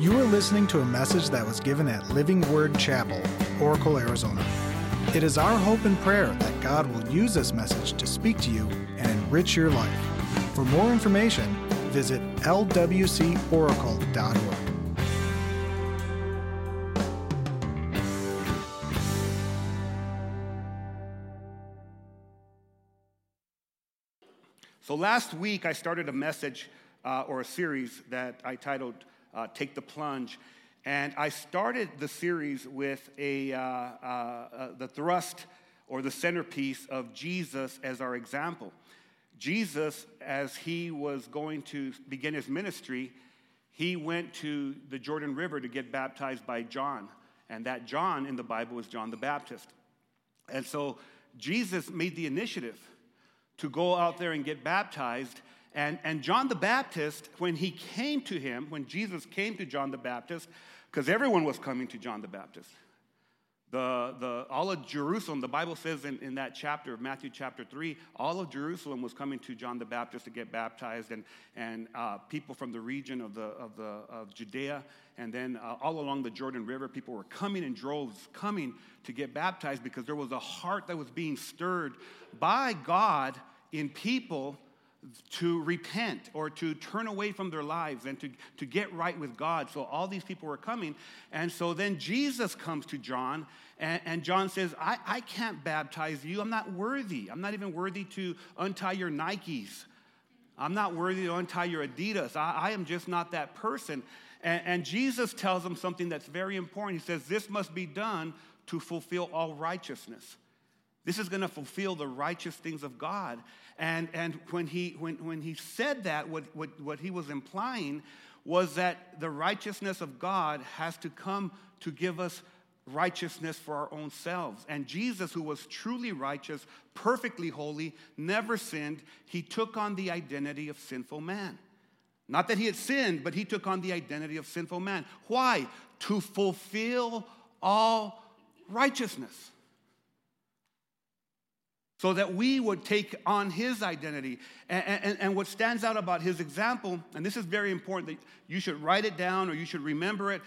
You are listening to a message that was given at Living Word Chapel, Oracle, Arizona. It is our hope and prayer that God will use this message to speak to you and enrich your life. For more information, visit lwcoracle.org. So last week I started a message uh, or a series that I titled uh, Take the Plunge. And I started the series with a, uh, uh, uh, the thrust or the centerpiece of Jesus as our example. Jesus, as he was going to begin his ministry, he went to the Jordan River to get baptized by John. And that John in the Bible was John the Baptist. And so Jesus made the initiative to go out there and get baptized. And, and John the Baptist, when he came to him, when Jesus came to John the Baptist, because everyone was coming to John the Baptist. The, the, all of Jerusalem, the Bible says in, in that chapter of Matthew chapter 3, all of Jerusalem was coming to John the Baptist to get baptized, and, and uh, people from the region of, the, of, the, of Judea, and then uh, all along the Jordan River, people were coming in droves, coming to get baptized because there was a heart that was being stirred by God in people to repent or to turn away from their lives and to, to get right with God. So all these people were coming. And so then Jesus comes to John, and, and John says, I, I can't baptize you. I'm not worthy. I'm not even worthy to untie your Nikes. I'm not worthy to untie your Adidas. I, I am just not that person. And, and Jesus tells him something that's very important. He says, This must be done to fulfill all righteousness. This is going to fulfill the righteous things of God. And, and when, he, when, when he said that, what, what, what he was implying was that the righteousness of God has to come to give us righteousness for our own selves. And Jesus, who was truly righteous, perfectly holy, never sinned, he took on the identity of sinful man. Not that he had sinned, but he took on the identity of sinful man. Why? To fulfill all righteousness so that we would take on his identity. And, and, and, what stands out about his example, and this is very important that you should write it down or you should remember it.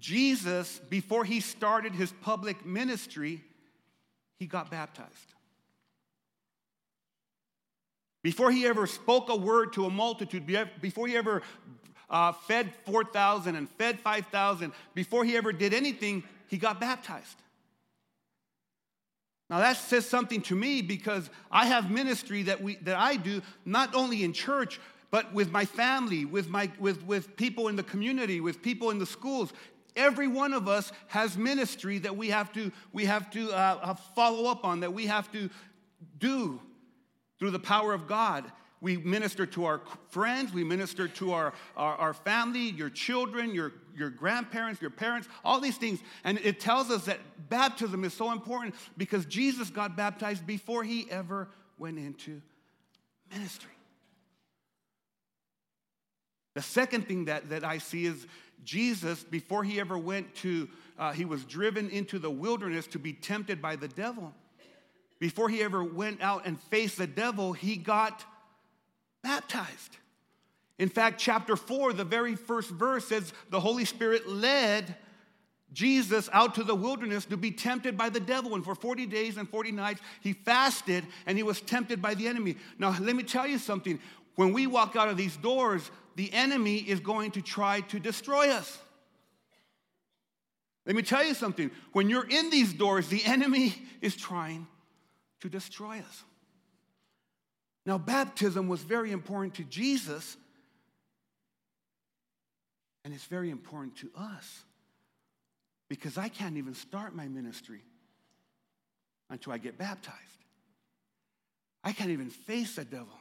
Jesus, before he started his public ministry, he got baptized. Before he ever spoke a word to a multitude, before he ever uh, fed 4,000 and fed 5,000, before he ever did anything, he got baptized. Now that says something to me because I have ministry that we that I do not only in church but with my family, with my with with people in the community, with people in the schools. Every one of us has ministry that we have to we have to uh, uh follow up on that we have to do through the power of God. We minister to our friends, we minister to our, our, our, family, your children, your, your grandparents, your parents, all these things. And it tells us that baptism is so important because Jesus got baptized before he ever went into ministry. The second thing that, that I see is Jesus, before he ever went to, uh, he was driven into the wilderness to be tempted by the devil. Before he ever went out and faced the devil, he got baptized. In fact, chapter 4, the very first verse says the Holy Spirit led Jesus out to the wilderness to be tempted by the devil. And for 40 days and 40 nights, he fasted and he was tempted by the enemy. Now, let me tell you something. When we walk out of these doors, the enemy is going to try to destroy us. Let me tell you something. When you're in these doors, the enemy is trying to destroy us. Now, baptism was very important to Jesus, and it's very important to us because I can't even start my ministry until I get baptized. I can't even face the devil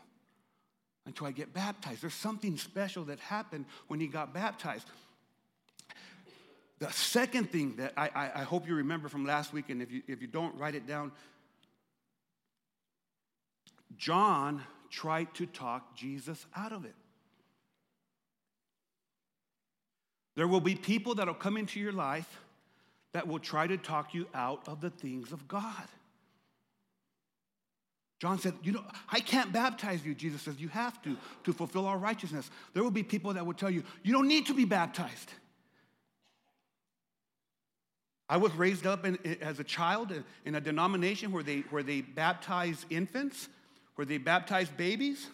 until I get baptized. There's something special that happened when he got baptized. The second thing that I, I, I hope you remember from last week, and if you, if you don't, write it down John tried to talk Jesus out of it. There will be people that will come into your life that will try to talk you out of the things of God. John said, You know, I can't baptize you. Jesus says, You have to, to fulfill our righteousness. There will be people that will tell you, You don't need to be baptized. I was raised up in, as a child in a denomination where they, where they baptize infants, where they baptize babies.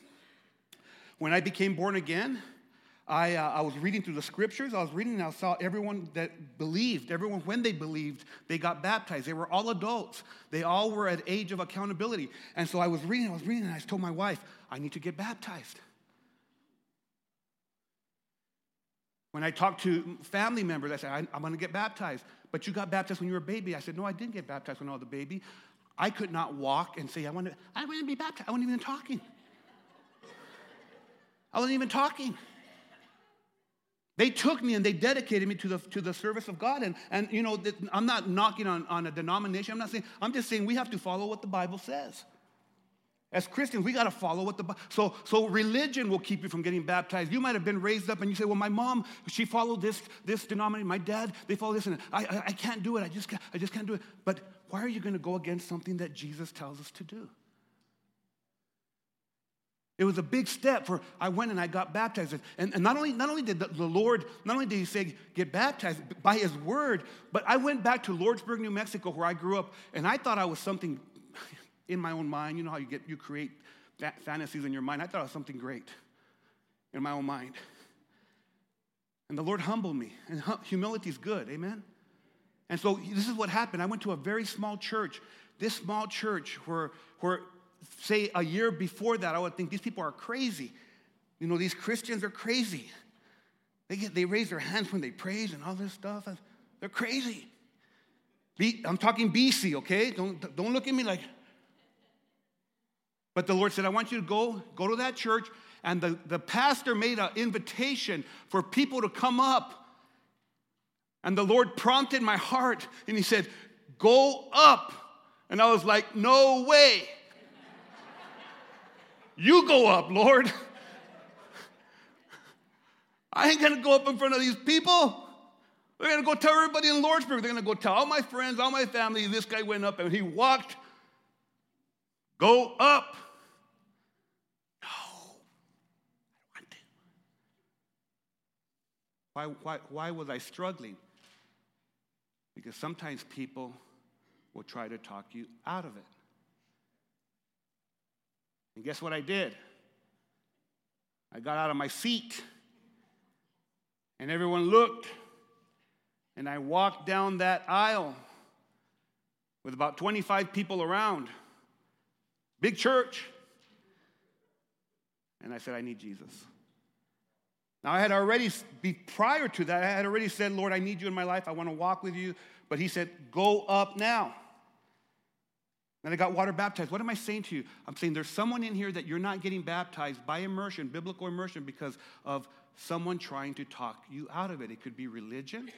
When I became born again, I, uh, I was reading through the scriptures. I was reading and I saw everyone that believed, everyone when they believed, they got baptized. They were all adults. They all were at age of accountability. And so I was reading, I was reading, and I told my wife, I need to get baptized. When I talked to family members, I said, I, am going to get baptized. But you got baptized when you were a baby. I said, No, I didn't get baptized when I was a baby. I could not walk and say, I want to, I want to be baptized. I wasn't even talking. I wasn't even talking. They took me and they dedicated me to the, to the service of God. And, and you know, I'm not knocking on, on a denomination. I'm not saying, I'm just saying we have to follow what the Bible says. As Christians, we got to follow what the so so religion will keep you from getting baptized. You might have been raised up and you say, "Well, my mom, she followed this this denomination. My dad, they follow this, and I, I, I can't do it. I just I just can't do it." But why are you going to go against something that Jesus tells us to do? It was a big step for I went and I got baptized. And, and not, only, not only did the, the, Lord, not only did he say get baptized by his word, but I went back to Lordsburg, New Mexico, where I grew up, and I thought I was something in my own mind. You know how you get you create fantasies in your mind. I thought I was something great in my own mind. And the Lord humbled me. And humility is good, amen? And so this is what happened. I went to a very small church. This small church where, where say a year before that, I would think these people are crazy. You know, these Christians are crazy. They, get, they raise their hands when they praise and all this stuff. They're crazy. I'm talking BC, okay? Don't, don't look at me like, but the Lord said, I want you to go, go to that church. And the, the pastor made an invitation for people to come up. And the Lord prompted my heart and he said, Go up. And I was like, No way. You go up, Lord. I ain't gonna go up in front of these people. They're gonna go tell everybody in Lordsburg. They're gonna go tell all my friends, all my family, this guy went up and he walked. Go up. No. Why, why, why was I struggling? Because sometimes people will try to talk you out of it. And guess what I did? I got out of my seat, and everyone looked, and I walked down that aisle with about 25 people around. Big church. And I said, I need Jesus. Now, I had already, prior to that, I had already said, Lord, I need you in my life. I want to walk with you. But he said, Go up now. And I got water baptized. What am I saying to you? I'm saying there's someone in here that you're not getting baptized by immersion, biblical immersion, because of someone trying to talk you out of it. It could be religion,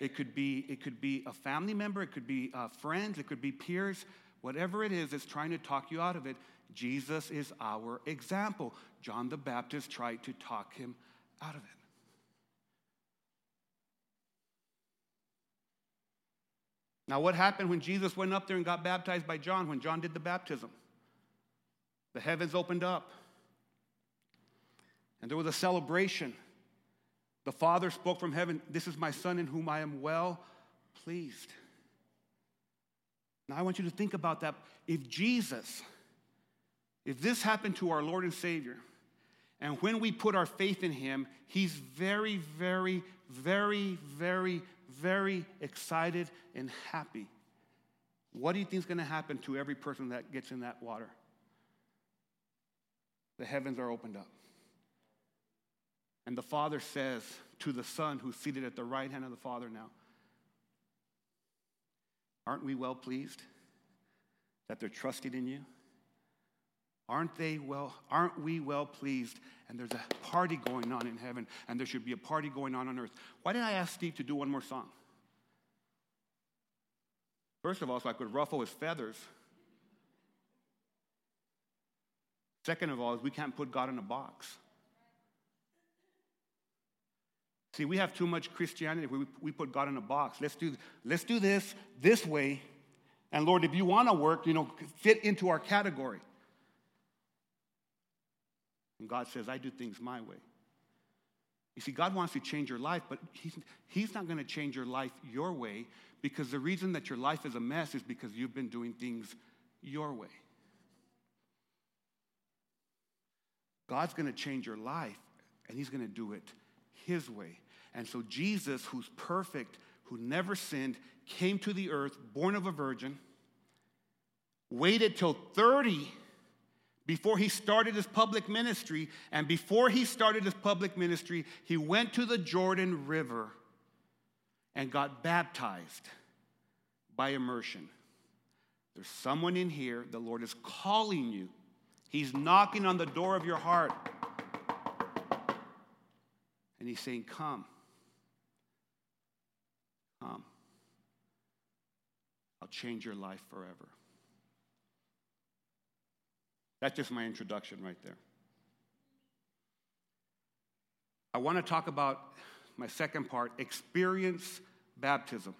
it could be, it could be a family member, it could be uh, friends, it could be peers. Whatever it is that's trying to talk you out of it, Jesus is our example. John the Baptist tried to talk him out of it. Now, what happened when Jesus went up there and got baptized by John, when John did the baptism? The heavens opened up, and there was a celebration. The Father spoke from heaven, This is my Son in whom I am well pleased. Now, I want you to think about that. If Jesus, if this happened to our Lord and Savior, and when we put our faith in him, he's very, very, very, very, very excited and happy. What do you think is going to happen to every person that gets in that water? The heavens are opened up. And the Father says to the Son, who's seated at the right hand of the Father now, Aren't we well pleased that they're trusting in you? Aren't they well, aren't we well pleased? And there's a party going on in heaven, and there should be a party going on on earth. Why did I ask Steve to do one more song? First of all, so I could ruffle his feathers. Second of all, is we can't put God in a box. See, we have too much Christianity. We, we put God in a box. Let's do, let's do this this way. And Lord, if you want to work, you know, fit into our category. And God says, I do things my way. You see, God wants to change your life, but He's, he's not going to change your life your way because the reason that your life is a mess is because you've been doing things your way. God's going to change your life, and He's going to do it His way. And so, Jesus, who's perfect, who never sinned, came to the earth, born of a virgin, waited till 30 before he started his public ministry. And before he started his public ministry, he went to the Jordan River and got baptized by immersion. There's someone in here, the Lord is calling you. He's knocking on the door of your heart. And he's saying, Come. Come. I'll change your life forever. That's just my introduction right there. I want to talk about my second part experience baptism.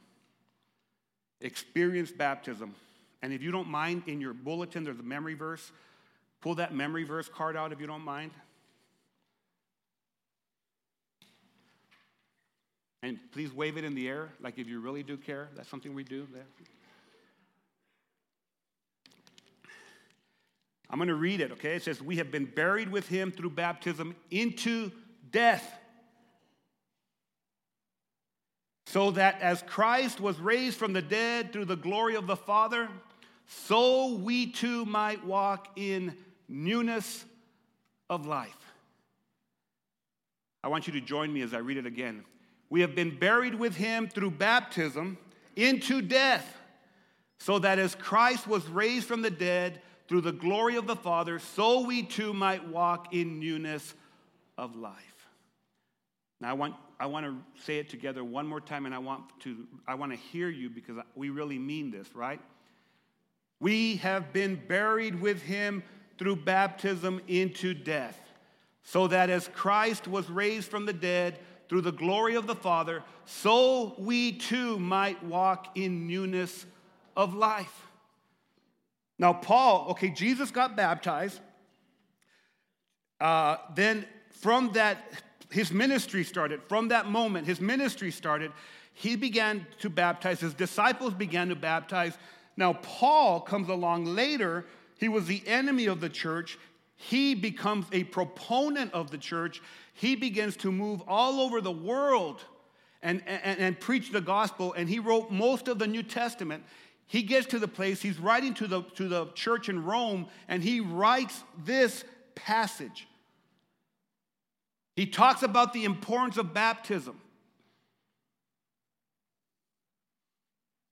Experience baptism. And if you don't mind, in your bulletin, there's a memory verse. Pull that memory verse card out if you don't mind. And please wave it in the air, like if you really do care. That's something we do. There. I'm going to read it, okay? It says, We have been buried with him through baptism into death. So that as Christ was raised from the dead through the glory of the Father, so we too might walk in newness of life. I want you to join me as I read it again. We have been buried with him through baptism into death, so that as Christ was raised from the dead through the glory of the Father, so we too might walk in newness of life. Now, I want, I want to say it together one more time, and I want, to, I want to hear you because we really mean this, right? We have been buried with him through baptism into death, so that as Christ was raised from the dead through the glory of the Father, so we too might walk in newness of life. Now, Paul, okay, Jesus got baptized. Uh, then from that, his ministry started. From that moment, his ministry started. He began to baptize. His disciples began to baptize. Now, Paul comes along later. He was the enemy of the church. He becomes a proponent of the church. He begins to move all over the world and, and, and preach the gospel. And he wrote most of the New Testament he gets to the place, he's writing to the, to the church in Rome, and he writes this passage. He talks about the importance of baptism.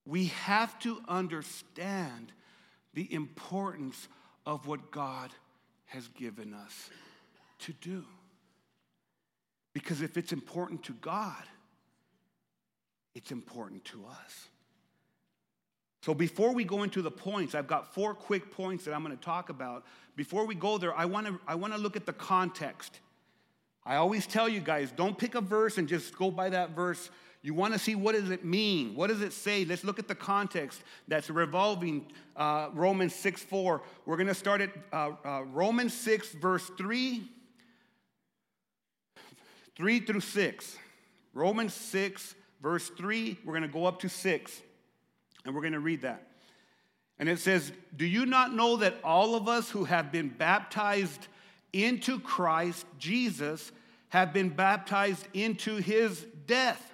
We have to understand the importance of what God has given us to do. Because if it's important to God, it's important to us. So before we go into the points, I've got four quick points that I'm going to talk about. Before we go there, I want to I want to look at the context. I always tell you guys, don't pick a verse and just go by that verse. You want to see what does it mean? What does it say? Let's look at the context that's revolving uh, Romans 6 4. We're going to start at uh, uh, Romans 6, verse 3, 3 through 6. Romans 6, verse 3, we're going to go up to 6. And we're going to read that. And it says, Do you not know that all of us who have been baptized into Christ Jesus have been baptized into his death?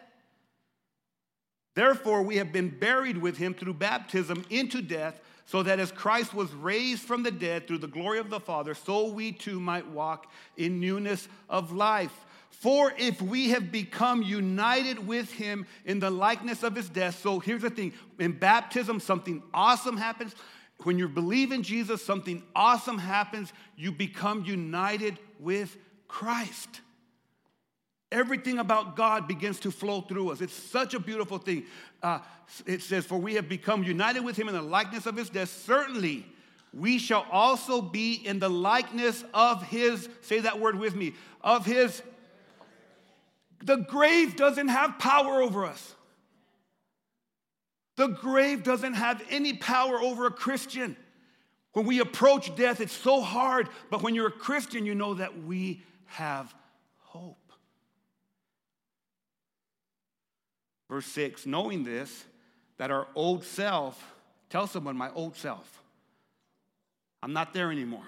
Therefore, we have been buried with him through baptism into death, so that as Christ was raised from the dead through the glory of the Father, so we too might walk in newness of life. For if we have become united with him in the likeness of his death, so here's the thing in baptism, something awesome happens. When you believe in Jesus, something awesome happens. You become united with Christ. Everything about God begins to flow through us. It's such a beautiful thing. Uh, it says, For we have become united with him in the likeness of his death. Certainly, we shall also be in the likeness of his, say that word with me, of his the grave doesn't have power over us. The grave doesn't have any power over a Christian. When we approach death, it's so hard, but when you're a Christian, you know that we have hope. Verse 6 knowing this, that our old self, tell someone, my old self, I'm not there anymore.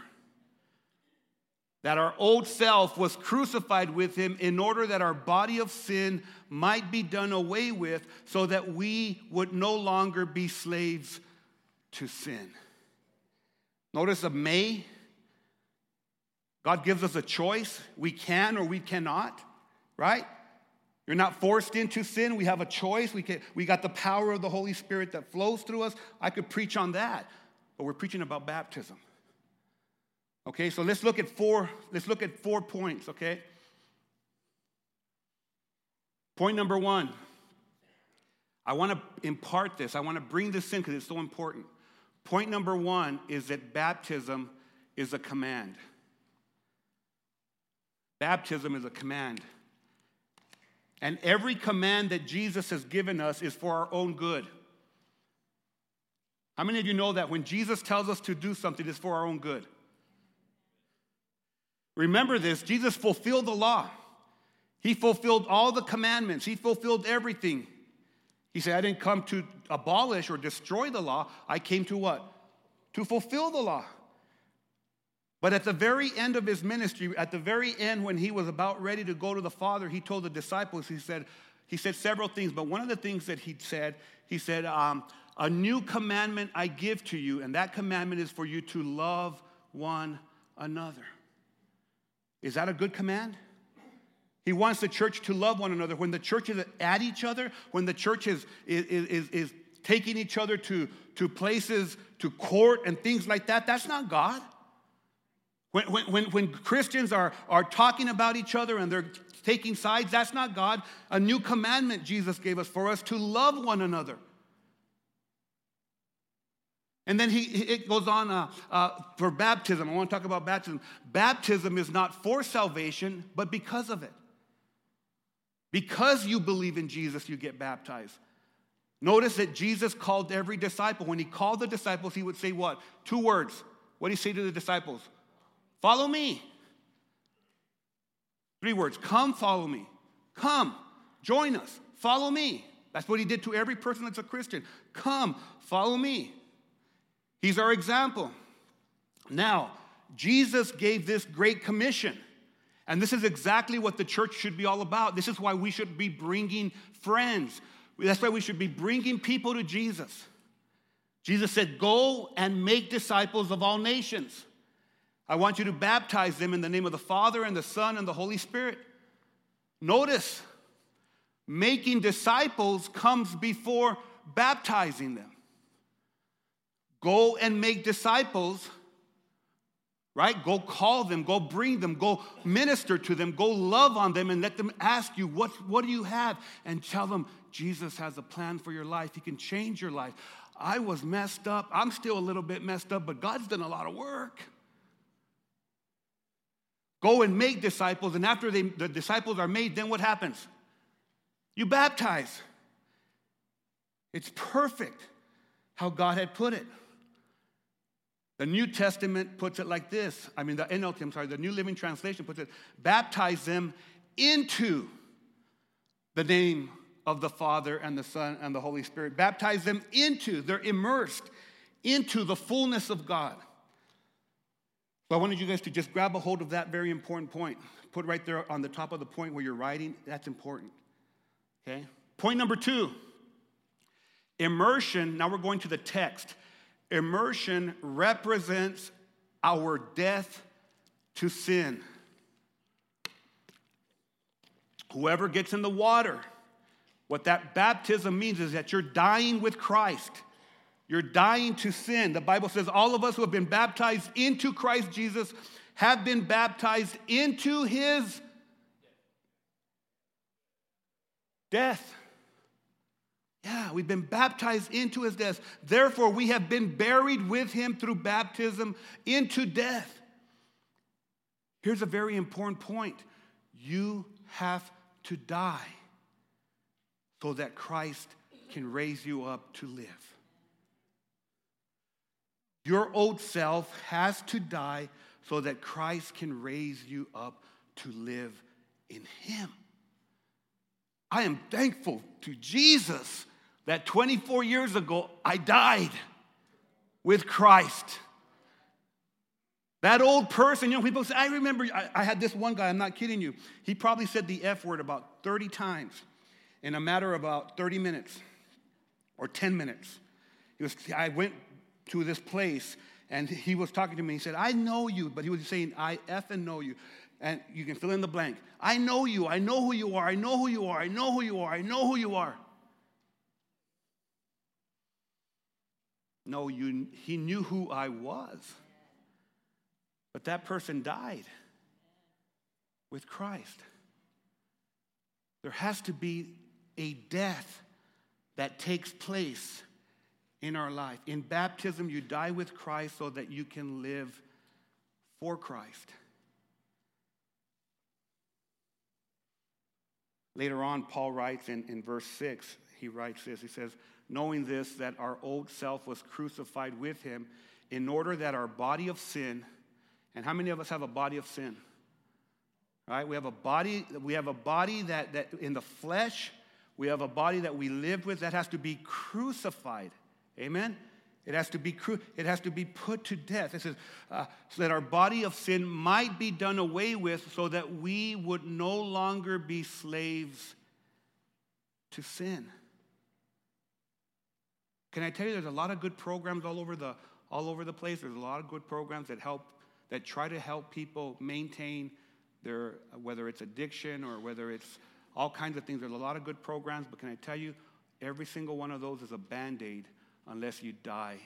That our old self was crucified with him in order that our body of sin might be done away with, so that we would no longer be slaves to sin. Notice a may. God gives us a choice. We can or we cannot, right? You're not forced into sin. We have a choice. We, can, we got the power of the Holy Spirit that flows through us. I could preach on that, but we're preaching about baptism. Okay, so let's look at four, let's look at four points, okay? Point number one. I want to impart this. I want to bring this in because it's so important. Point number one is that baptism is a command. Baptism is a command. And every command that Jesus has given us is for our own good. How many of you know that when Jesus tells us to do something, it's for our own good? Remember this Jesus fulfilled the law, He fulfilled all the commandments, He fulfilled everything. He said, I didn't come to abolish or destroy the law. I came to what? To fulfill the law. But at the very end of his ministry, at the very end, when he was about ready to go to the Father, he told the disciples, he said, he said several things, but one of the things that he said, he said, um, A new commandment I give to you, and that commandment is for you to love one another. Is that a good command? He wants the church to love one another. When the church is at each other, when the church is, is, is, is taking each other to, to places, to court, and things like that, that's not God. When, when, when Christians are, are talking about each other and they're taking sides, that's not God. A new commandment Jesus gave us for us to love one another. And then he, it goes on uh, uh, for baptism. I want to talk about baptism. Baptism is not for salvation, but because of it. Because you believe in Jesus, you get baptized. Notice that Jesus called every disciple. When he called the disciples, he would say what? Two words. What did he say to the disciples? Follow me. Three words Come, follow me. Come, join us. Follow me. That's what he did to every person that's a Christian. Come, follow me. He's our example. Now, Jesus gave this great commission. And this is exactly what the church should be all about. This is why we should be bringing friends. That's why we should be bringing people to Jesus. Jesus said, Go and make disciples of all nations. I want you to baptize them in the name of the Father and the Son and the Holy Spirit. Notice, making disciples comes before baptizing them. Go and make disciples right? Go call them, go bring them, go minister to them, go love on them, and let them ask you, What, what do you have? And tell them, Jesus has a plan for your life. He can change your life. I was messed up. I'm still a little bit messed up, but God's done a lot of work. Go and make disciples, and after they, the disciples are made, then what happens? You baptize. It's perfect how God had put it. The New Testament puts it like this. I mean, the NLT, I'm sorry, the New Living Translation puts it baptize them into the name of the Father and the Son and the Holy Spirit. Baptize them into, they're immersed into the fullness of God. So I wanted you guys to just grab a hold of that very important point. Put right there on the top of the point where you're writing. That's important. Okay? Point number two immersion. Now we're going to the text. Immersion represents our death to sin. Whoever gets in the water, what that baptism means is that you're dying with Christ. You're dying to sin. The Bible says all of us who have been baptized into Christ Jesus have been baptized into his death. Yeah, we've been baptized into his death. Therefore, we have been buried with him through baptism into death. Here's a very important point you have to die so that Christ can raise you up to live. Your old self has to die so that Christ can raise you up to live in him. I am thankful to Jesus that 24 years ago I died with Christ. That old person, you know, people say, I remember, I, I, had this one guy, I'm not kidding you. He probably said the F word about 30 times in a matter of about 30 minutes or 10 minutes. He was, I went to this place and he was talking to me. He said, I know you, but he was saying, I F and know you. And you can fill in the blank. I know you. I know who you are. I know who you are. I know who you are. I know who you are. No, you, he knew who I was. But that person died with Christ. There has to be a death that takes place in our life. In baptism, you die with Christ so that you can live for Christ. Later on, Paul writes in, in verse 6, he writes this. He says, Knowing this, that our old self was crucified with him in order that our body of sin and how many of us have a body of sin? Right? We have a body, we have a body that, that in the flesh, we have a body that we live with that has to be crucified. Amen? It has to be cru- it has to be put to death. It says uh, so that our body of sin might be done away with, so that we would no longer be slaves to sin. Can I tell you? There's a lot of good programs all over the all over the place. There's a lot of good programs that help that try to help people maintain their, whether it's addiction or whether it's all kinds of things. There's a lot of good programs, but can I tell you, every single one of those is a band aid unless you die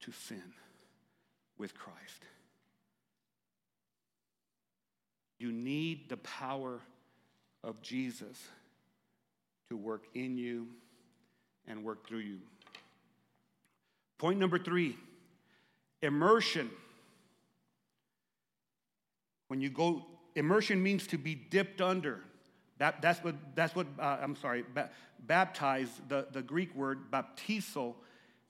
to sin with Christ. You need the power of Jesus to work in you and work through you. Point number three immersion when you go, immersion means to be dipped under. That, that's what, that's what uh, I'm sorry, ba- baptize, the, the Greek word baptizo,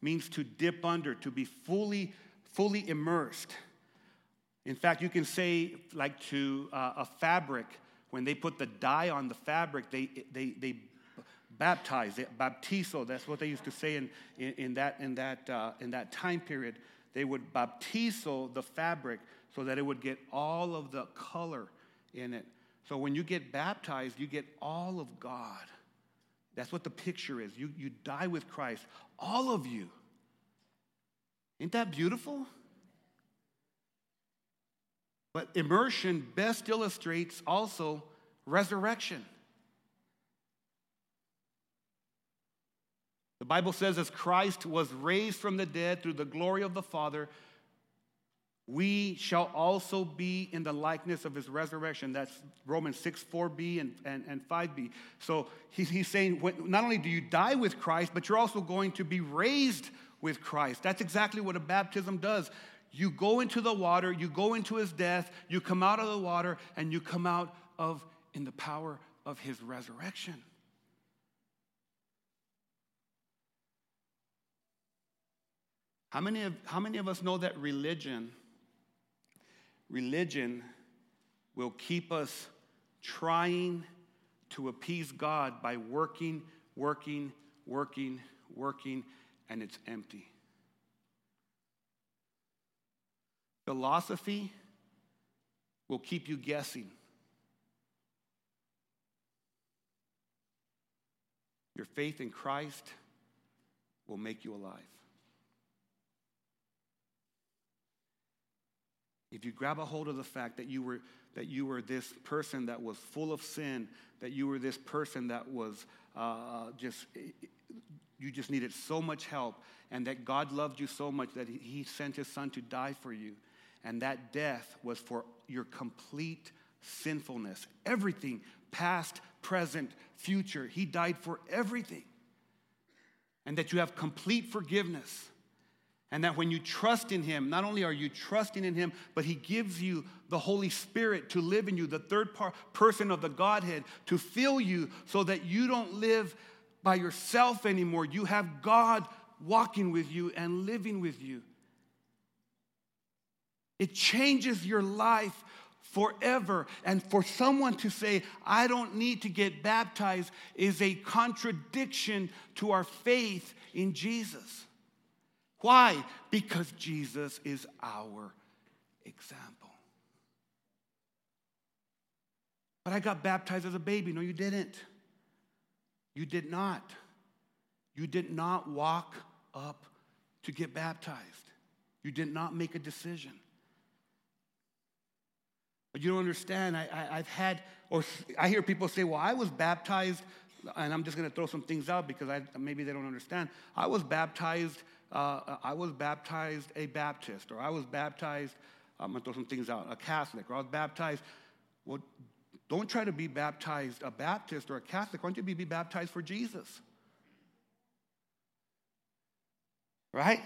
means to dip under, to be fully, fully immersed. In fact, you can say, like to uh, a fabric, when they put the dye on the fabric, they, they, they baptize it, baptizo. That's what they used to say in, in, in that, in, that, uh, in that time period. They would baptizo the fabric so that it would get all of the color in it. So when you get baptized, you get all of God. That's what the picture is. You, you die with Christ, all of you. Ain't that beautiful? But immersion best illustrates also resurrection. The Bible says, as Christ was raised from the dead through the glory of the Father, we shall also be in the likeness of his resurrection. That's Romans 6, 4b and, and, and 5b. So he's, he's saying not only do you die with Christ, but you're also going to be raised with Christ. That's exactly what a baptism does. You go into the water, you go into his death, you come out of the water, and you come out of in the power of his resurrection. How many of, how many of us know that religion? religion will keep us trying to appease God by working, working, working, working, and it's empty. Philosophy will keep you guessing. Your faith in Christ will make you alive. If you grab a hold of the fact that you were that you were this person that was full of sin, that you were this person that was uh, just you just needed so much help, and that God loved you so much that He sent His Son to die for you, and that death was for your complete sinfulness, everything, past, present, future. He died for everything, and that you have complete forgiveness and that when you trust in Him, not only are you trusting in Him, but He gives you the Holy Spirit to live in you, the third par- person of the Godhead, to fill you so that you don't live by yourself anymore. You have God walking with you and living with you. It changes your life forever. And for someone to say, I don't need to get baptized, is a contradiction to our faith in Jesus. Why? Because Jesus is our example. But I got baptized as a baby. No, you didn't. You did not. You did not walk up to get baptized. You did not make a decision. But you don't understand. I, I, have had, or I hear people say, well, I was baptized, and I'm just going to throw some things out because I, maybe they don't understand. I was baptized, uh, I was baptized a Baptist, or I was baptized, I'm going to throw some things out, a Catholic, or I was baptized. Well, don't try to be baptized a Baptist or a Catholic. Why don't you be, be baptized for Jesus? Right?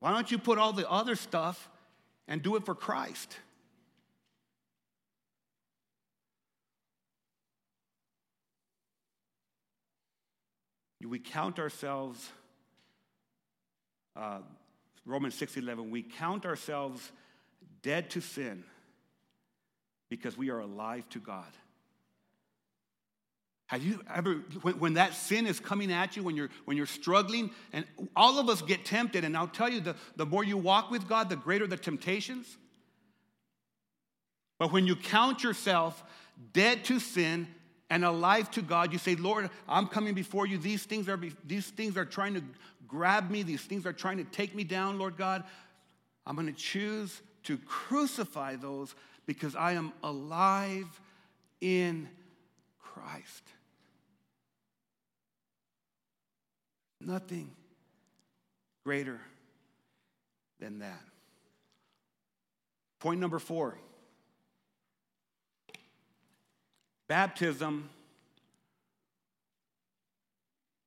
Why don't you put all the other stuff and do it for Christ? We count ourselves, uh, Romans 6 11, we count ourselves dead to sin because we are alive to God. Have you ever, when, when, that sin is coming at you, when you're, when you're struggling, and all of us get tempted, and I'll tell you, the, the more you walk with God, the greater the temptations. But when you count yourself dead to sin and alive to God, you say, Lord, I'm coming before you. These things are, these things are trying to grab me, these things are trying to take me down, Lord God. I'm going to choose to crucify those because I am alive in Christ. Nothing greater than that. Point number four baptism.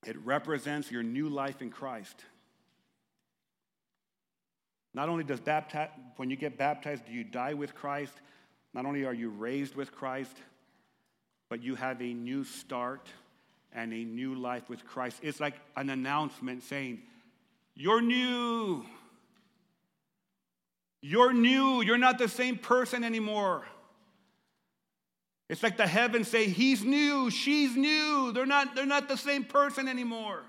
It represents your new life in Christ. Not only does baptize, when you get baptized, do you die with Christ, not only are you raised with Christ, but you have a new start and a new life with Christ. It's like an announcement saying, You're new. You're new. You're not the same person anymore. It's like the heavens say, He's new, she's new. They're not, they're not the same person anymore.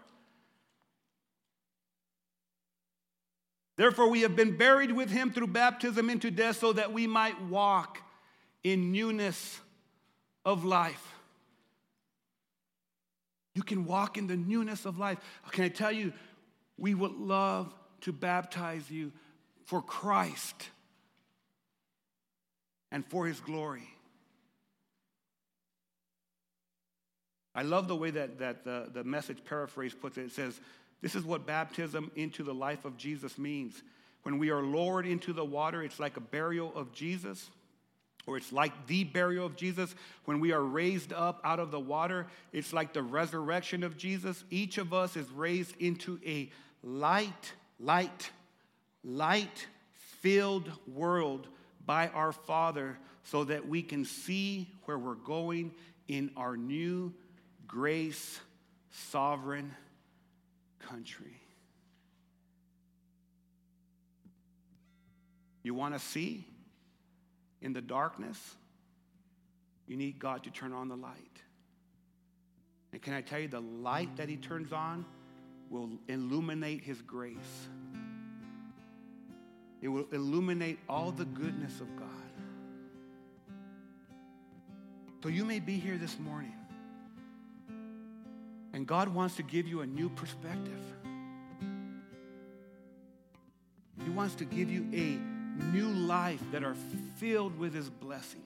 Therefore, we have been buried with him through baptism into death so that we might walk in newness of life. You can walk in the newness of life. Can I tell you, we would love to baptize you for Christ and for his glory. I love the way that, that the, the message paraphrase puts it. It says, This is what baptism into the life of Jesus means. When we are lowered into the water, it's like a burial of Jesus or it's like the burial of Jesus. When we are raised up out of the water, it's like the resurrection of Jesus. Each of us is raised into a light, light, light filled world by our Father so that we can see where we're going in our new grace sovereign country. You want to see? in the darkness, you need God to turn on the light. And can I tell you, the light that He turns on will illuminate His grace. It will illuminate all the goodness of God. So you may be here this morning, and God wants to give you a new perspective. He wants to give you a new life that are filled with His blessing.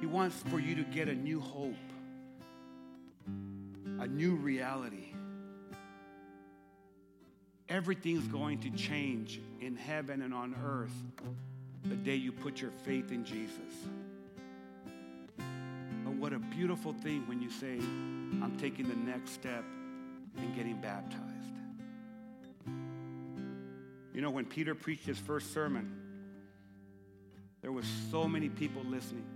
He wants for you to get a new hope, a new reality. Everything's going to change in heaven and on earth the day you put your faith in Jesus. What a beautiful thing when you say, I'm taking the next step in getting baptized. You know, when Peter preached his first sermon, there was so many people listening.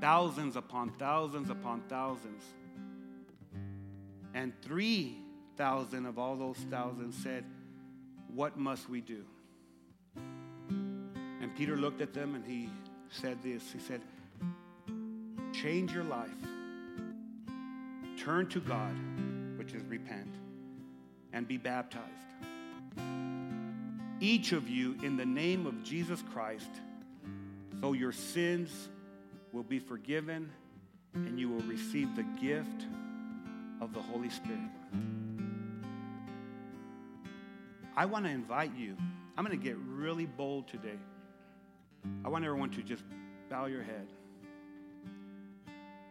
Thousands upon thousands upon thousands. And 3,000 of all those thousands said, What must we do? Peter looked at them and he said this He said, Change your life, turn to God, which is repent, and be baptized. Each of you in the name of Jesus Christ, so your sins will be forgiven and you will receive the gift of the Holy Spirit. I want to invite you. I'm going to get really bold today. I want everyone to just bow your head.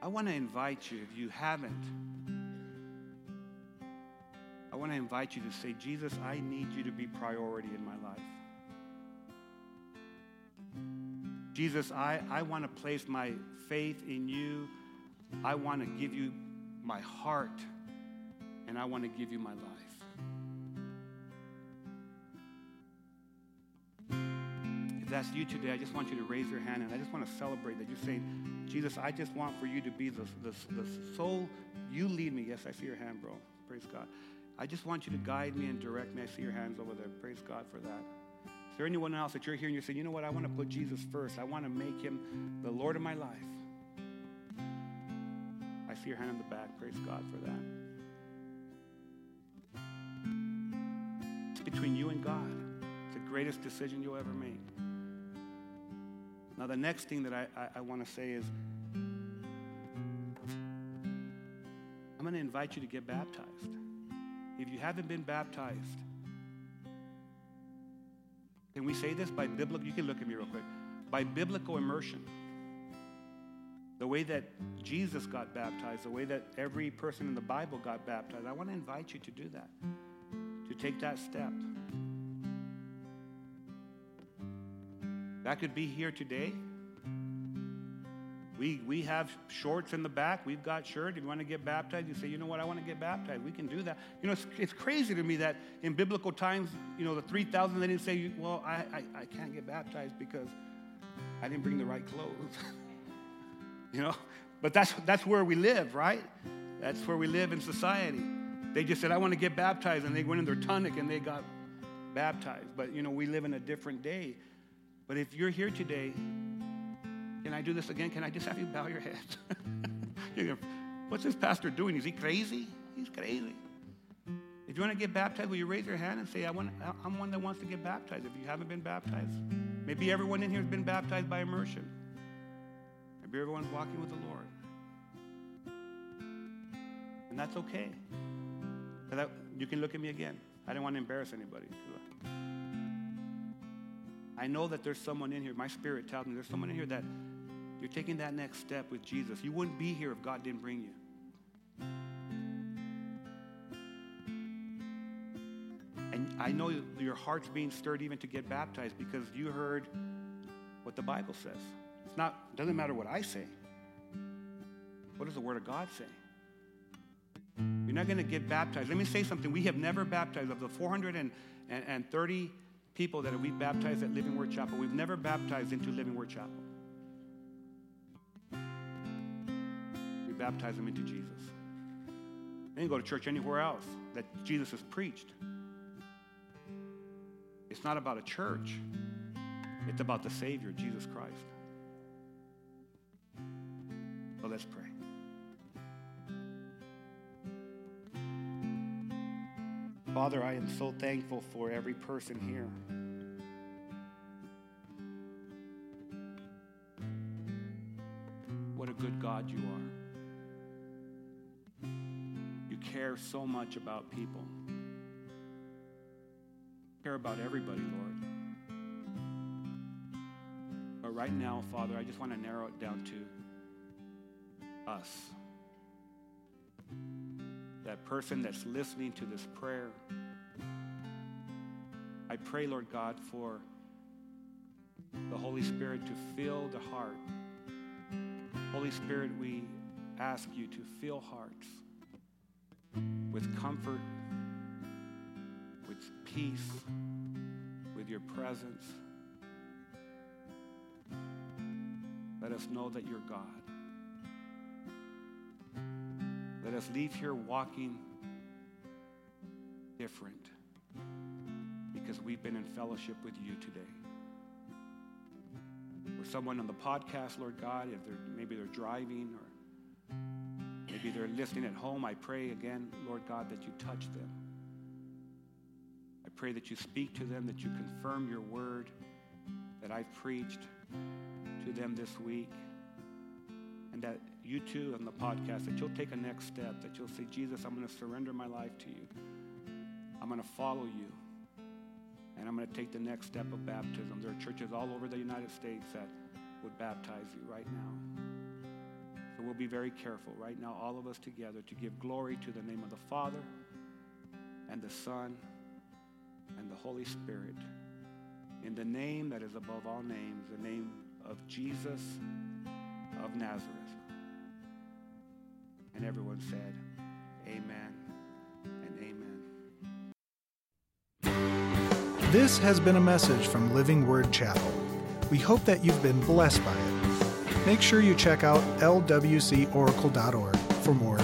I want to invite you, if you haven't, I want to invite you to say, Jesus, I need you to be priority in my life. Jesus, I, I want to place my faith in you. I want to give you my heart, and I want to give you my life. That's you today, I just want you to raise your hand and I just want to celebrate that you're saying, Jesus, I just want for you to be the, the, the soul. You lead me. Yes, I see your hand, bro. Praise God. I just want you to guide me and direct me. I see your hands over there. Praise God for that. Is there anyone else that you're here and you're saying, you know what, I want to put Jesus first. I want to make him the Lord of my life. I see your hand in the back. Praise God for that. It's between you and God. It's the greatest decision you'll ever make. Now, the next thing that I, I, I want to say is I'm going to invite you to get baptized. If you haven't been baptized, can we say this by biblical? You can look at me real quick. By biblical immersion, the way that Jesus got baptized, the way that every person in the Bible got baptized, I want to invite you to do that, to take that step. That could be here today. We, we have shorts in the back. We've got shirts. If you want to get baptized, you say, you know what, I want to get baptized. We can do that. You know, it's, it's crazy to me that in biblical times, you know, the 3,000, they didn't say, well, I, I, I can't get baptized because I didn't bring the right clothes. you know, but that's, that's where we live, right? That's where we live in society. They just said, I want to get baptized, and they went in their tunic and they got baptized. But, you know, we live in a different day. But if you're here today, can I do this again? Can I just have you bow your head? go, What's this pastor doing? Is he crazy? He's crazy. If you want to get baptized, will you raise your hand and say, I want, I'm one that wants to get baptized? If you haven't been baptized, maybe everyone in here has been baptized by immersion. Maybe everyone's walking with the Lord. And that's okay. You can look at me again. I didn't want to embarrass anybody. I know that there's someone in here, my spirit tells me there's someone in here that you're taking that next step with Jesus. You wouldn't be here if God didn't bring you. And I know your heart's being stirred even to get baptized because you heard what the Bible says. It's not, it doesn't matter what I say. What does the Word of God say? You're not going to get baptized. Let me say something. We have never baptized. Of the 430 people that we've baptized at Living Word Chapel, we've never baptized into Living Word Chapel. We baptize them into Jesus. They didn't go to church anywhere else that Jesus has preached. It's not about a church, it's about the Savior, Jesus Christ. So let's pray. Father, I am so thankful for every person here. What a good God you are. You care so much about people. You care about everybody, Lord. But right now, Father, I just want to narrow it down to us that person that's listening to this prayer. I pray, Lord God, for the Holy Spirit to fill the heart. Holy Spirit, we ask you to fill hearts with comfort, with peace, with your presence. Let us know that you're God. Us leave here walking different because we've been in fellowship with you today. For someone on the podcast, Lord God, if they're, maybe they're driving or maybe they're listening at home, I pray again, Lord God, that you touch them. I pray that you speak to them, that you confirm your word that I've preached to them this week. And that you too on the podcast, that you'll take a next step, that you'll say, Jesus, I'm going to surrender my life to you. I'm going to follow you. And I'm going to take the next step of baptism. There are churches all over the United States that would baptize you right now. So we'll be very careful right now, all of us together, to give glory to the name of the Father and the Son and the Holy Spirit. In the name that is above all names, the name of Jesus of Nazareth. And everyone said, Amen and amen. This has been a message from Living Word Chapel. We hope that you've been blessed by it. Make sure you check out lwcoracle.org for more